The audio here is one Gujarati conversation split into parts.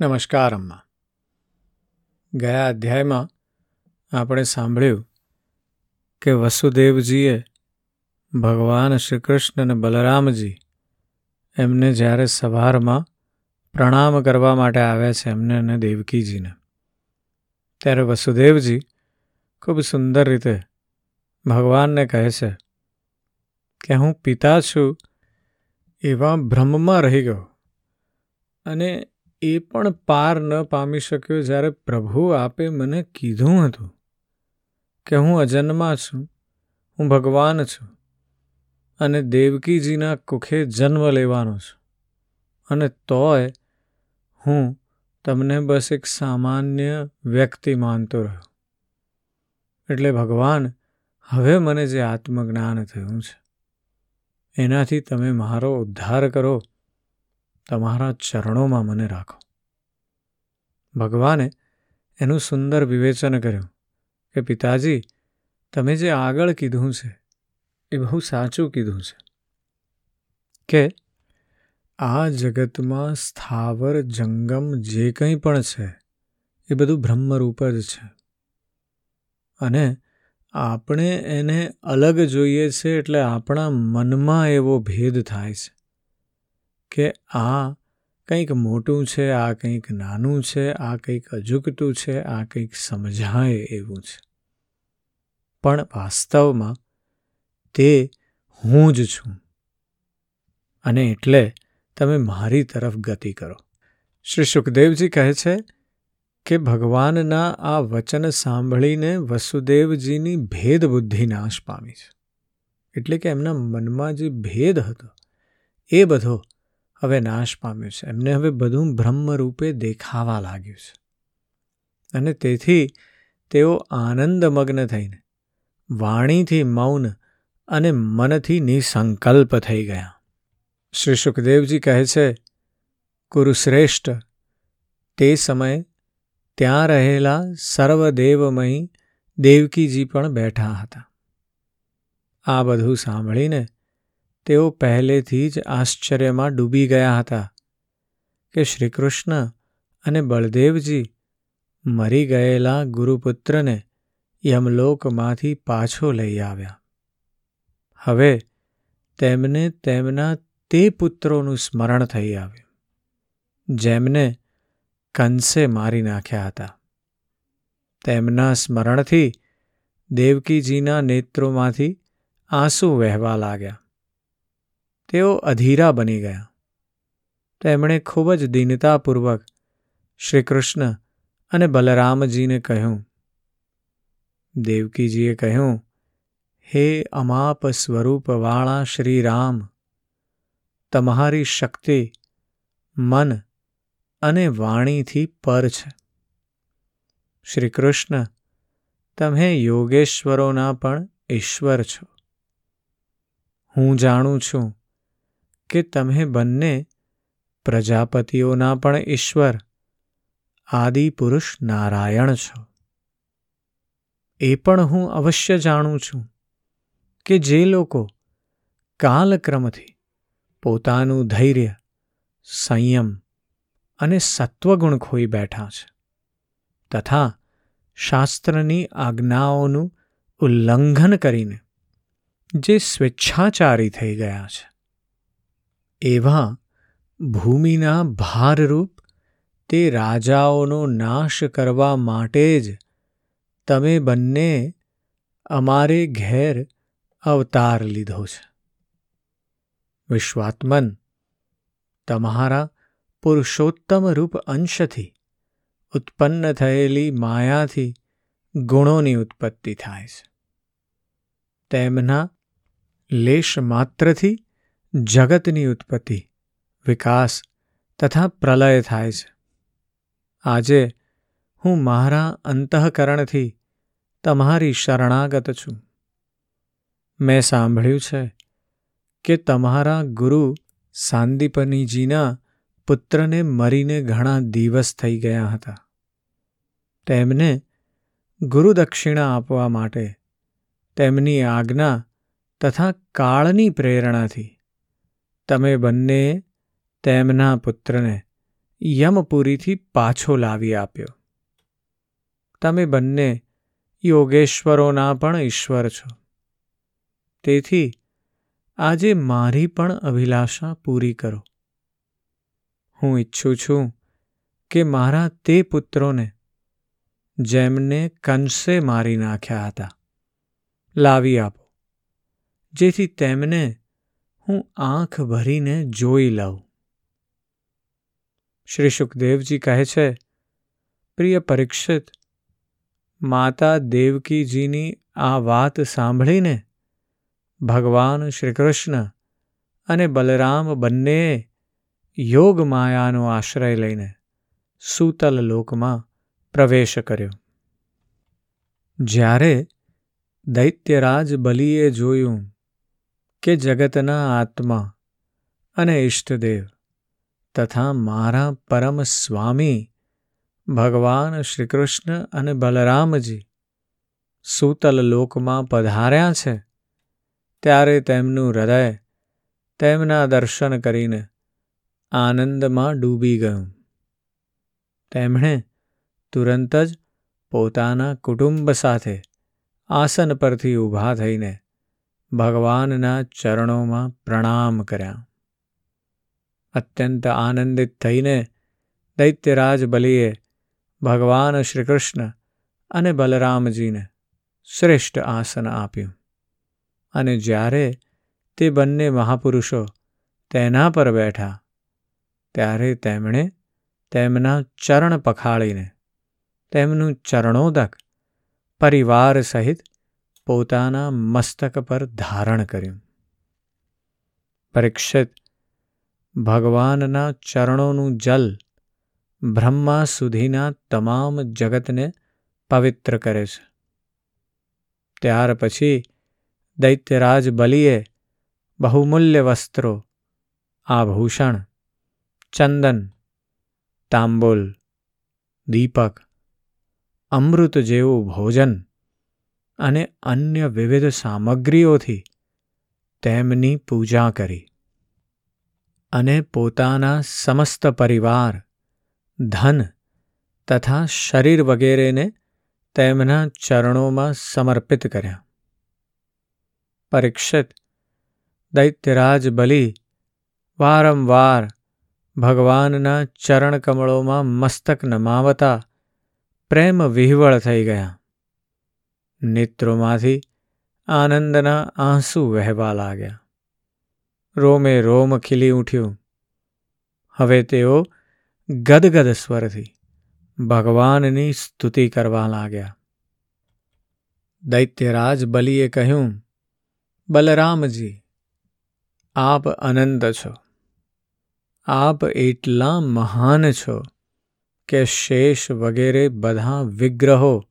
નમસ્કાર, અમ્મા. ગયા અધ્યાયમાં આપણે સાંભળ્યું કે વસુદેવજીએ ભગવાન શ્રી કૃષ્ણ અને બલરામજી એમને જ્યારે સવારમાં પ્રણામ કરવા માટે આવ્યા છે એમને અને દેવકીજીને, ત્યારે વસુદેવજી ખૂબ સુંદર રીતે ભગવાનને કહે છે કે હું પિતા છું એવા ભ્રમમાં રહી ગયો અને એ પણ પાર ન પામી શક્યો જ્યારે પ્રભુ આપે મને કીધું હતું કે હું અજન્મા છું, હું ભગવાન છું અને દેવકીજીના કુખે જન્મ લેવાનો છું. અને તોય હું તમને બસ એક સામાન્ય વ્યક્તિ માનતો રહ્યો. એટલે ભગવાન, હવે મને જે આત્મજ્ઞાન થયું છે, એનાથી તમે મારો ઉદ્ધાર કરો. તમારા ચરણોમાં મને રાખો. ભગવાને એનું સુંદર વિવેચન કર્યું કે, પિતાજી, તમે જે આગળ કીધું છે, એ બહુ સાચું કીધું છે કે, આ જગતમાં સ્થાવર જંગમ જે કંઈ પણ છે, એ બધું બ્રહ્મરૂપ જ છે. અને આપણે એને અલગ જોઈએ છે એટલે આપણા મનમાં એવો ભેદ થાય છે. કે આ કંઈક મોટું છે, આ કંઈક નાનું છે, આ કંઈક અજુકતું છે, આ કંઈક સમજાય એવું છે. પણ વાસ્તવમાં તે હું જ છું. અને એટલે તમે મારી તરફ ગતિ કરો. શ્રી સુખદેવજી કહે છે કે ભગવાનના આ વચન સાંભળીને વસુદેવજીની ભેદ નાશ પામી છે. એટલે કે એમના મનમાં જે ભેદ હતો, એ બધો હવે નાશ પામ્યો છે. એમને હવે બધું બ્રહ્મરૂપે દેખાવા લાગ્યું છે. અને તેથી તેઓ આનંદમગ્ન થઈને વાણીથી મૌન અને મનથી નિસંકલ્પ થઈ ગયા. શ્રી સુખદેવજી કહે છે, કુરુશ્રેષ્ઠ, તે સમયે ત્યાં રહેલા સર્વદેવમય દેવકીજી પણ બેઠા હતા. આ બધું સાંભળીને તેઓ પહેલેથી જ આશ્ચર્યમાં ડૂબી ગયા હતા કે શ્રીકૃષ્ણ અને બળદેવજી મરી ગયેલા ગુરુપુત્રને યમલોકમાંથી પાછો લઈ આવ્યા. હવે તેમને તેમના તે પુત્રોનું સ્મરણ થઈ આવ્યું, જેમને કંસે મારી નાખ્યા હતા. તેમના સ્મરણથી દેવકીજીના નેત્રોમાંથી આંસુ વહેવા લાગ્યા. તેઓ અધીરા બની ગયા. તેમણે ખૂબ જ દીનતાપૂર્વક શ્રીકૃષ્ણ અને બલરામજીને કહ્યું, દેવકીજીએ કહ્યું, હે અમાપ સ્વરૂપવાળા શ્રીરામ, તમારી શક્તિ મન અને વાણીથી પર છે. શ્રીકૃષ્ણ, તમે યોગેશ્વરોના પણ ઈશ્વર છો. હું જાણું છું કે તમે બંને પ્રજાપતિઓના પણ ઈશ્વર આદિ પુરુષ નારાયણ છો. એ પણ હું અવશ્ય જાણું છું કે જે લોકો કાલક્રમથી પોતાનું ધૈર્ય, સંયમ અને સત્વગુણ ખોઈ બેઠા છે તથા શાસ્ત્રની આજ્ઞાઓનું ઉલ્લંઘન કરીને જે સ્વેચ્છાચારી થઈ ગયા છે. એવા ભૂમિના ભારરૂપ તે રાજાઓનો નાશ કરવા માટે જ તમે બંને અમારે ઘેર અવતાર લીધો છે. વિશ્વાત્મન, તમારા પુરુષોત્તમ રૂપ અંશથી ઉત્પન્ન થયેલી માયાથી ગુણોની ઉત્પત્તિ થાય છે. તેમના લેશ માત્રથી જગતની ઉત્પત્તિ, વિકાસ તથા પ્રલય થાય છે. આજે હું મારા અંતઃકરણથી તમારી શરણાગત છું. મેં સાંભળ્યું છે કે તમારા ગુરુ સાંદીપનીજીના પુત્રને મરીને ઘણા દિવસ થઈ ગયા હતા. તેમને ગુરુદક્ષિણા આપવા માટે તેમની આજ્ઞા તથા કાળની પ્રેરણાથી તમે બંને તેમના પુત્રને યમપુરીથી પાછો લાવી આપ્યો. તમે બંને યોગેશ્વરોના પણ ઈશ્વર છો. તેથી આજે મારી પણ અભિલાષા પૂરી કરો. હું ઈચ્છું છું કે મારા તે પુત્રોને જેમને કંસે મારી નાખ્યા હતા, લાવી આપો, જેથી તેમને હું આંખ ભરીને જોઈ લઉં. શ્રી સુખદેવજી કહે છે, પ્રિય પરીક્ષિત, માતા દેવકીજીની આ વાત સાંભળીને ભગવાન શ્રીકૃષ્ણ અને બલરામ બંનેએ યોગ માયાનો આશ્રય લઈને સૂતલ લોકમાં પ્રવેશ કર્યો. જ્યારે દૈત્યરાજ બલિએ જોયું કે જગતના આત્મા અને ઇષ્ટદેવ તથા મારા પરમ સ્વામી ભગવાન શ્રીકૃષ્ણ અને બલરામજી સૂતલ લોકમાં પધાર્યા છે. ત્યારે તેમનું હૃદય તેમના દર્શન કરીને આનંદમાં ડૂબી ગયું. તેમણે તુરંત જ પોતાના કુટુંબ સાથે આસન પરથી ઊભા થઈને ભગવાનના ચરણોમાં પ્રણામ કર્યા. અત્યંત આનંદિત થઈને દૈત્યરાજ બલિએ ભગવાન શ્રીકૃષ્ણ અને બલરામજીને શ્રેષ્ઠ આસન આપ્યું. અને જ્યારે તે બંને મહાપુરુષો તેના પર બેઠા, ત્યારે તેમણે તેમના ચરણ પખાળીને તેમનું ચરણોદક પરિવાર સહિત પોતાના મસ્તક પર ધારણ કર્યું. પરીક્ષિત, ભગવાનના ચરણોનું જલ બ્રહ્મા સુધીના તમામ જગતને પવિત્ર કરે છે. ત્યાર પછી દૈત્યરાજ બલિએ બહુમૂલ્ય વસ્ત્રો, આભૂષણ, ચંદન, તાંબોલ, દીપક, અમૃત જેવું ભોજન અને અન્ય વિવિધ સામગ્રીઓથી તેમની પૂજા કરી અને પોતાના સમસ્ત પરિવાર, ધન તથા શરીર વગેરેને તેમના ચરણોમાં સમર્પિત કર્યા. પરીક્ષિત દૈત્યરાજ બલિ વારંવાર ભગવાનના ચરણકમળોમાં મસ્તક નમાવતા પ્રેમ વિહવળ થઈ ગયા. નેત્રોમાંથી આનંદના આંસુ વહેવા લાગ્યા. રોમે રોમ ખીલી ઉઠ્યું. હવે તેઓ ગદગદ સ્વરથી ભગવાનની સ્તુતિ કરવા લાગ્યા. દૈત્યરાજ બલિએ કહ્યું, બલરામજી, આપ અનંત છો. આપ એટલા મહાન છો કે શેષ વગેરે બધા વિગ્રહો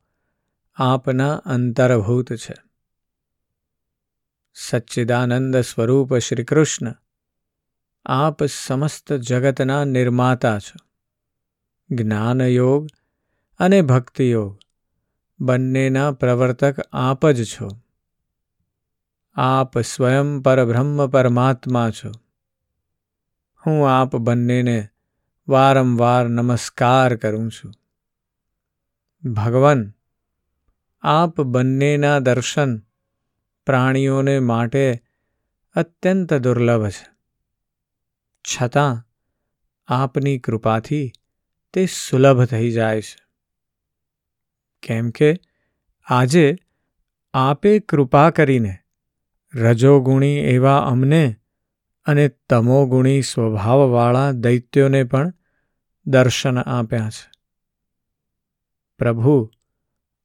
આપના અંતર્ભૂત છે. સચ્ચિદાનંદ સ્વરૂપ શ્રી કૃષ્ણ, આપ સમસ્ત જગતના નિર્માતા છો. જ્ઞાનયોગ અને ભક્તિયોગ બંનેના પ્રવર્તક આપ જ છો. આપ સ્વયં પરબ્રહ્મ પરમાત્મા છો. હું આપ બંનેને વારંવાર નમસ્કાર કરું છું. ભગવાન આપ બંનેના દર્શન પ્રાણીઓને માટે અત્યંત દુર્લભ છે. છતાં આપની કૃપાથી તે સુલભ થઈ જાય છે. કેમ કે આજે આપે કૃપા કરીને રજોગુણી એવા અમને અને તમોગુણી સ્વભાવવાળા દૈત્યોને પણ દર્શન આપ્યા છે. પ્રભુ,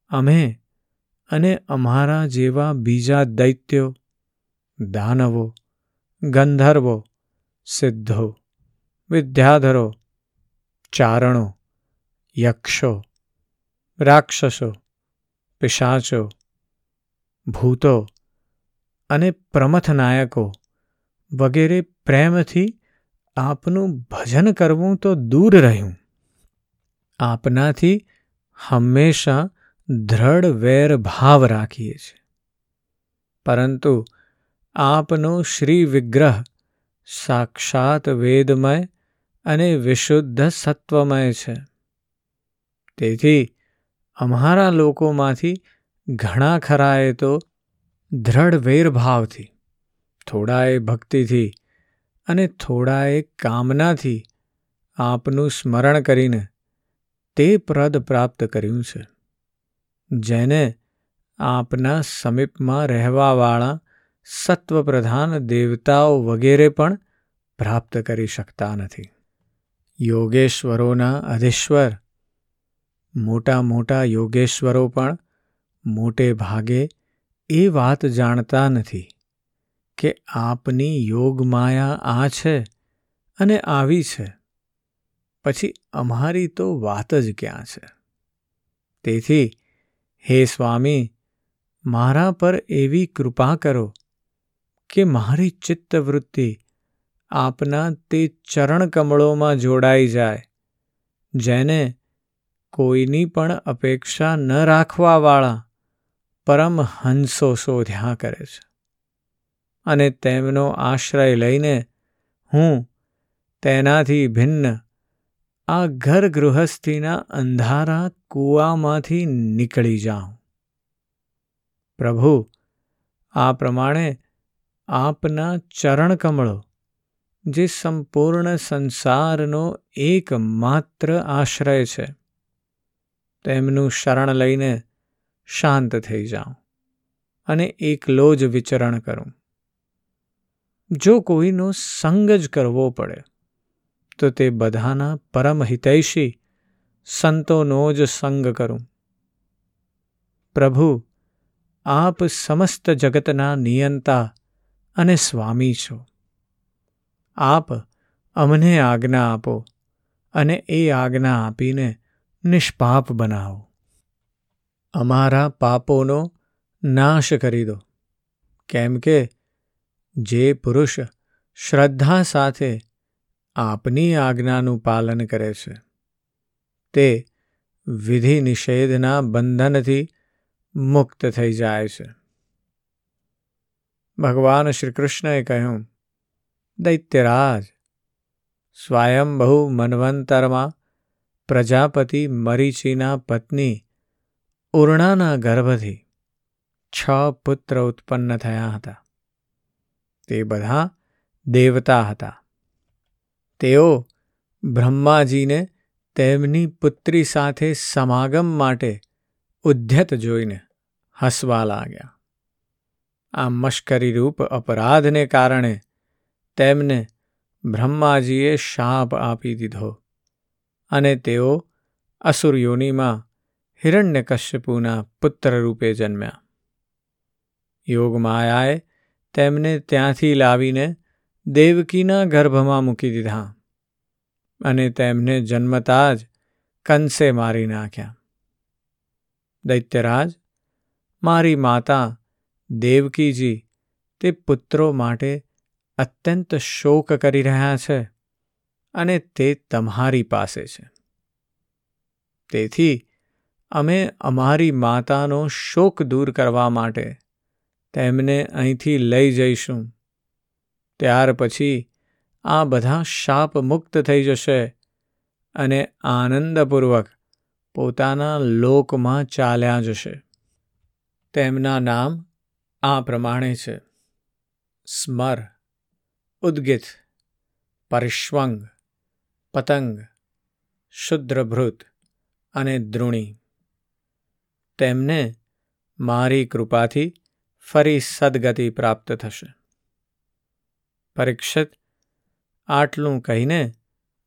અમે અને અમારા જેવા બીજા દૈત્યો, દાનવો, ગંધર્વો, સિદ્ધો, વિદ્યાધરો, ચારણો, યક્ષો, રાક્ષસો, પિશાચો, ભૂતો અને પ્રમથનાયકો વગેરે પ્રેમથી આપનું ભજન કરવું તો દૂર રહ્યું. આપનાથી હંમેશા દ્રઢ વેર ભાવ રાખીએ છીએ. પરંતુ આપનો શ્રી વિગ્રહ સાક્ષાત વેદમય અને વિશુદ્ધ સત્વમય છે. તેથી અમારા લોકોમાંથી ઘણા ખરાએ તો દ્રઢ વેરભાવથી થોડાએ ભક્તિથી અને થોડાએ કામનાથી આપનું સ્મરણ કરીને તે પ્રદ પ્રાપ્ત કર્યું છે. જેને આપના સમીપમાં રહેવાવાળા સત્વપ્રધાન દેવતાઓ વગેરે પણ પ્રાપ્ત કરી શકતા નથી. યોગેશ્વરોના અધીશ્વર. મોટા મોટા યોગેશ્વરો પણ મોટે ભાગે એ વાત જાણતા નથી કે આપની યોગમાયા આ છે અને આવી છે. પછી અમારી તો વાત જ ક્યાં છે? તેથી હે સ્વામી, મારા પર એવી કૃપા કરો કે મારી ચિત્તવૃત્તિ આપના તે ચરણ કમળોમાં જોડાઈ જાય, જેને કોઈની પણ અપેક્ષા ન રાખવાવાળા પરમ હંસો શોધ્યા કરે છે. અને તેમનો આશ્રય લઈને હું તેનાથી ભિન્ન આ ઘર ગૃહસ્થીના અંધારા કૂવામાંથી નીકળી જાઉં. પ્રભુ, આ પ્રમાણે આપના ચરણકમળો, જે સંપૂર્ણ સંસારનો એકમાત્ર આશ્રય છે, તેમનું શરણ લઈને શાંત થઈ જાઉં અને એકલો જ વિચરણ કરું. જો કોઈનો સંગ જ કરવો પડે તો તે બધાના પરમહિતૈષી સંતોનો જ સંગ કરું. પ્રભુ, આપ સમસ્ત જગતના નિયંતા અને સ્વામી છો. આપ અમને આજ્ઞા આપો અને એ આજ્ઞા આપીને નિષ્પાપ બનાવો. અમારા પાપોનો નાશ કરી દો. કેમ કે જે પુરુષ શ્રદ્ધા સાથે આપની આજ્ઞાનું પાલન કરે છે. તે વિધિ નિષેધના બંધનથી મુક્ત થઈ જાય છે. ભગવાન શ્રી કૃષ્ણએ કહ્યું, દૈત્યરાજ સ્વયંબહુ મનવંતરમાં પ્રજાપતિ મરીચીના પત્ની ઉર્ણાના ગર્ભથી છ પુત્ર ઉત્પન્ન થયા હતા. તે બધા દેવતા હતા. તેઓ બ્રહ્માજીને તેમની પુત્રી સાથે સમાગમ માટે ઉદ્યત જોઈને હસવા લાગ્યા. આ મશ્કરી રૂપ અપરાધને કારણે તેમને બ્રહ્માજીએ શાપ આપી દીધો અને તેઓ અસુરયોનીમાં હિરણ્યકશ્યપુના પુત્ર રૂપે જન્મ્યા. યોગમાયાએ તેમને ત્યાંથી લાવીને દેવકીના ગર્ભમાં મૂકી દીધા. અને તેમને જન્મતા જ કંસે મારી નાખ્યા. દૈત્યરાજ, મારી માતા દેવકીજી તે પુત્રો માટે અત્યંત શોક કરી રહ્યા છે અને તે તમારી પાસે છે. તેથી અમે અમારી માતાનો શોક દૂર કરવા માટે તેમને અહીંથી લઈ જઈશું. ત્યાર પછી આ બધા શાપ મુક્ત થઈ જશે અને આનંદપૂર્વક પોતાના લોકમાં ચાલ્યા જશે. તેમના નામ આ પ્રમાણે છે. સ્મર, ઉદ્ગિત, પરિશ્વંગ, પતંગ, શુદ્રભૃત અને દ્રોણી. તેમને મારી કૃપાથી ફરી સદગતિ પ્રાપ્ત થશે. પરીક્ષિત આટલું કહીને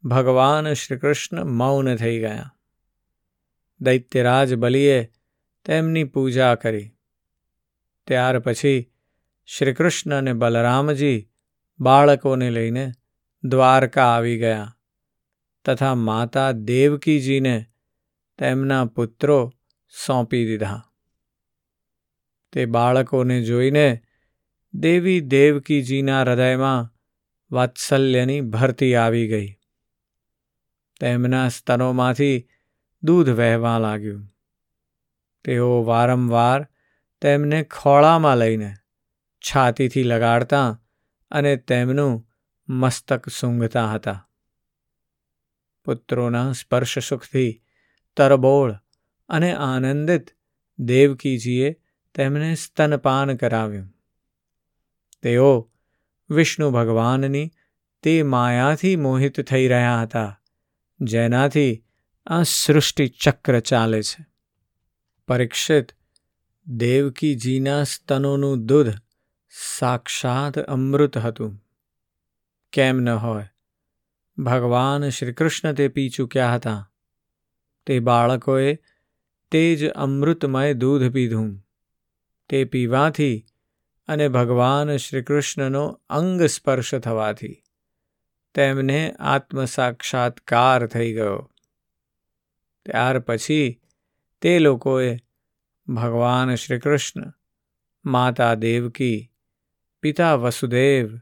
ભગવાન શ્રીકૃષ્ણ મૌન થઈ ગયા. દૈત્યરાજ બલિએ તેમની પૂજા કરી. ત્યાર પછી શ્રીકૃષ્ણ અને બલરામજી બાળકોને લઈને દ્વારકા આવી ગયા તથા માતા દેવકીજીને તેમના પુત્રો સોંપી દીધા. તે બાળકોને જોઈને દેવી દેવકીજીના હૃદયમાં વાત્સલ્યની ભરતી આવી ગઈ. તેમના સ્તનોમાંથી દૂધ વહેવા લાગ્યું. તેઓ વારંવાર તેમને ખોળામાં લઈને છાતીથી લગાડતા અને તેમનું મસ્તક સૂંઘતા હતા. પુત્રોના સ્પર્શ સુખથી તરબોળ અને આનંદિત દેવકીજીએ તેમને સ્તનપાન કરાવ્યું. તેઓ વિષ્ણુ ભગવાનની તે માયાથી મોહિત થઈ રહ્યા હતા, જેનાથી આ સૃષ્ટિ ચક્ર ચાલે છે. પરીક્ષિત દેવકીજીના સ્તનોનું દૂધ સાક્ષાત અમૃત હતું. કેમ ન હોય? ભગવાન શ્રીકૃષ્ણ તે પી ચૂક્યા હતા. તે બાળકોએ તે જ અમૃતમય દૂધ પીધું. તે પીવાથી અને ભગવાન શ્રીકૃષ્ણનો અંગ સ્પર્શ થવાથી તેમને આત્મસાક્ષાત્કાર થઈ ગયો. ત્યાર પછી તે લોકોએ ભગવાન શ્રીકૃષ્ણ, માતા દેવકી, પિતા વસુદેવ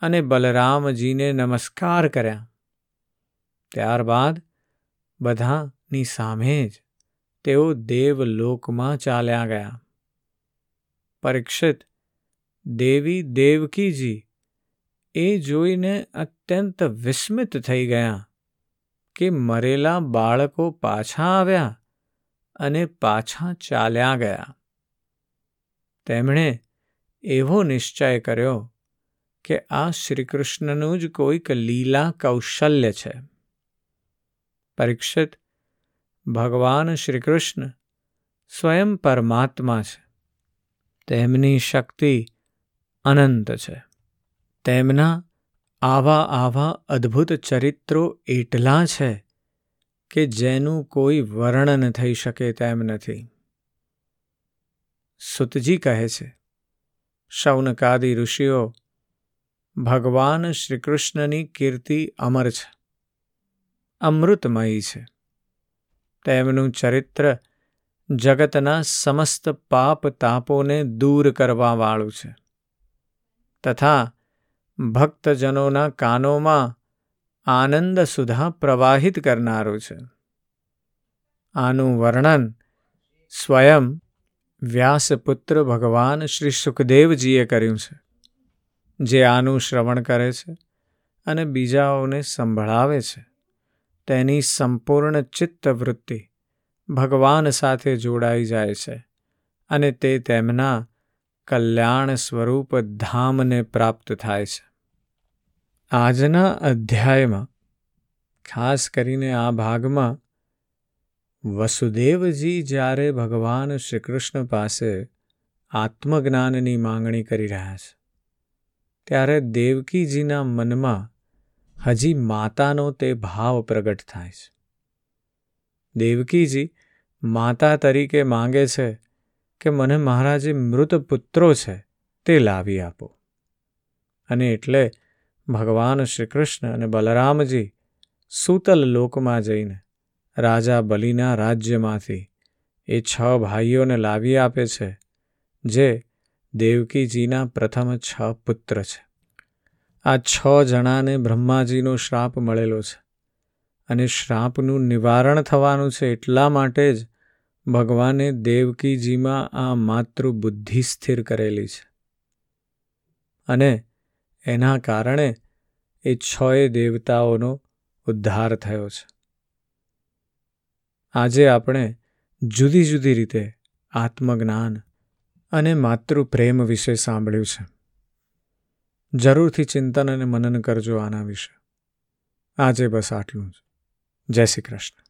અને બલરામજીને નમસ્કાર કર્યા. ત્યારબાદ બધાની સામે જ તેઓ દેવલોકમાં ચાલ્યા ગયા. પરીક્ષિત દેવી દેવકીજી, એ જોઈને અત્યંત વિસ્મિત થઈ ગયા કે મરેલા બાળકો પાછા આવ્યા અને પાછા ચાલ્યા ગયા. તેમણે એવો નિશ્ચય કર્યો કે આ શ્રીકૃષ્ણનું જ કોઈક લીલા કૌશલ્ય છે. પરીક્ષિત ભગવાન શ્રીકૃષ્ણ સ્વયં પરમાત્મા છે. તેમની શક્તિ અનંત છે. તેમના આવા આવા અદ્ભુત ચરિત્રો એટલા છે કે જેનું કોઈ વર્ણન થઈ શકે તેમ નથી. સુતજી કહે છે, શૌનકાદી ઋષિઓ, ભગવાન શ્રીકૃષ્ણની કીર્તિ અમર છે, અમૃતમયી છે. તેમનું ચરિત્ર જગતના સમસ્ત પાપ તાપોને દૂર કરવાવાળું છે. તથા ભક્તજનોના કાનોમાં આનંદ સુધા પ્રવાહિત કરનારું છે. આનું વર્ણન સ્વયં વ્યાસપુત્ર ભગવાન શ્રી સુખદેવજીએ કર્યું છે, જે આનું શ્રવણ કરે છે અને બીજાઓને સંભળાવે છે. તેની સંપૂર્ણ ચિત્તવૃત્તિ ભગવાન સાથે જોડાઈ જાય છે અને તે તેમના કલ્યાણ સ્વરૂપ ધામને પ્રાપ્ત થાય છે. આજના અધ્યાયમાં ખાસ કરીને આ ભાગમાં વસુદેવજી જ્યારે ભગવાન શ્રીકૃષ્ણ પાસે આત્મજ્ઞાનની માંગણી કરી રહ્યા છે, ત્યારે દેવકીજીના મનમાં હજી માતાનો તે ભાવ પ્રગટ થાય છે. દેવકીજી માતા તરીકે માંગે છે કે મને મારા જે મૃત પુત્રો છે તે લાવી આપો. અને એટલે ભગવાન શ્રીકૃષ્ણ અને બલરામજી સૂતલ લોકમાં જઈને રાજા બલિના રાજ્યમાંથી એ છ ભાઈઓને લાવી આપે છે, જે દેવકીજીના પ્રથમ છ પુત્ર છે. આ છ જણાને બ્રહ્માજીનો શ્રાપ મળેલો છે અને શ્રાપનું નિવારણ થવાનું છે એટલા માટે જ ભગવાને દેવકીજીમાં આ માતૃબુદ્ધિ સ્થિર કરેલી છે. અને એના કારણે એ છએ દેવતાઓનો ઉદ્ધાર થયો છે. આજે આપણે જુદી જુદી રીતે આત્મજ્ઞાન અને માતૃપ્રેમ વિશે સાંભળ્યું છે. જરૂરથી ચિંતન અને મનન કરજો આના વિશે. આજે બસ આટલું જ. જય શ્રી કૃષ્ણ.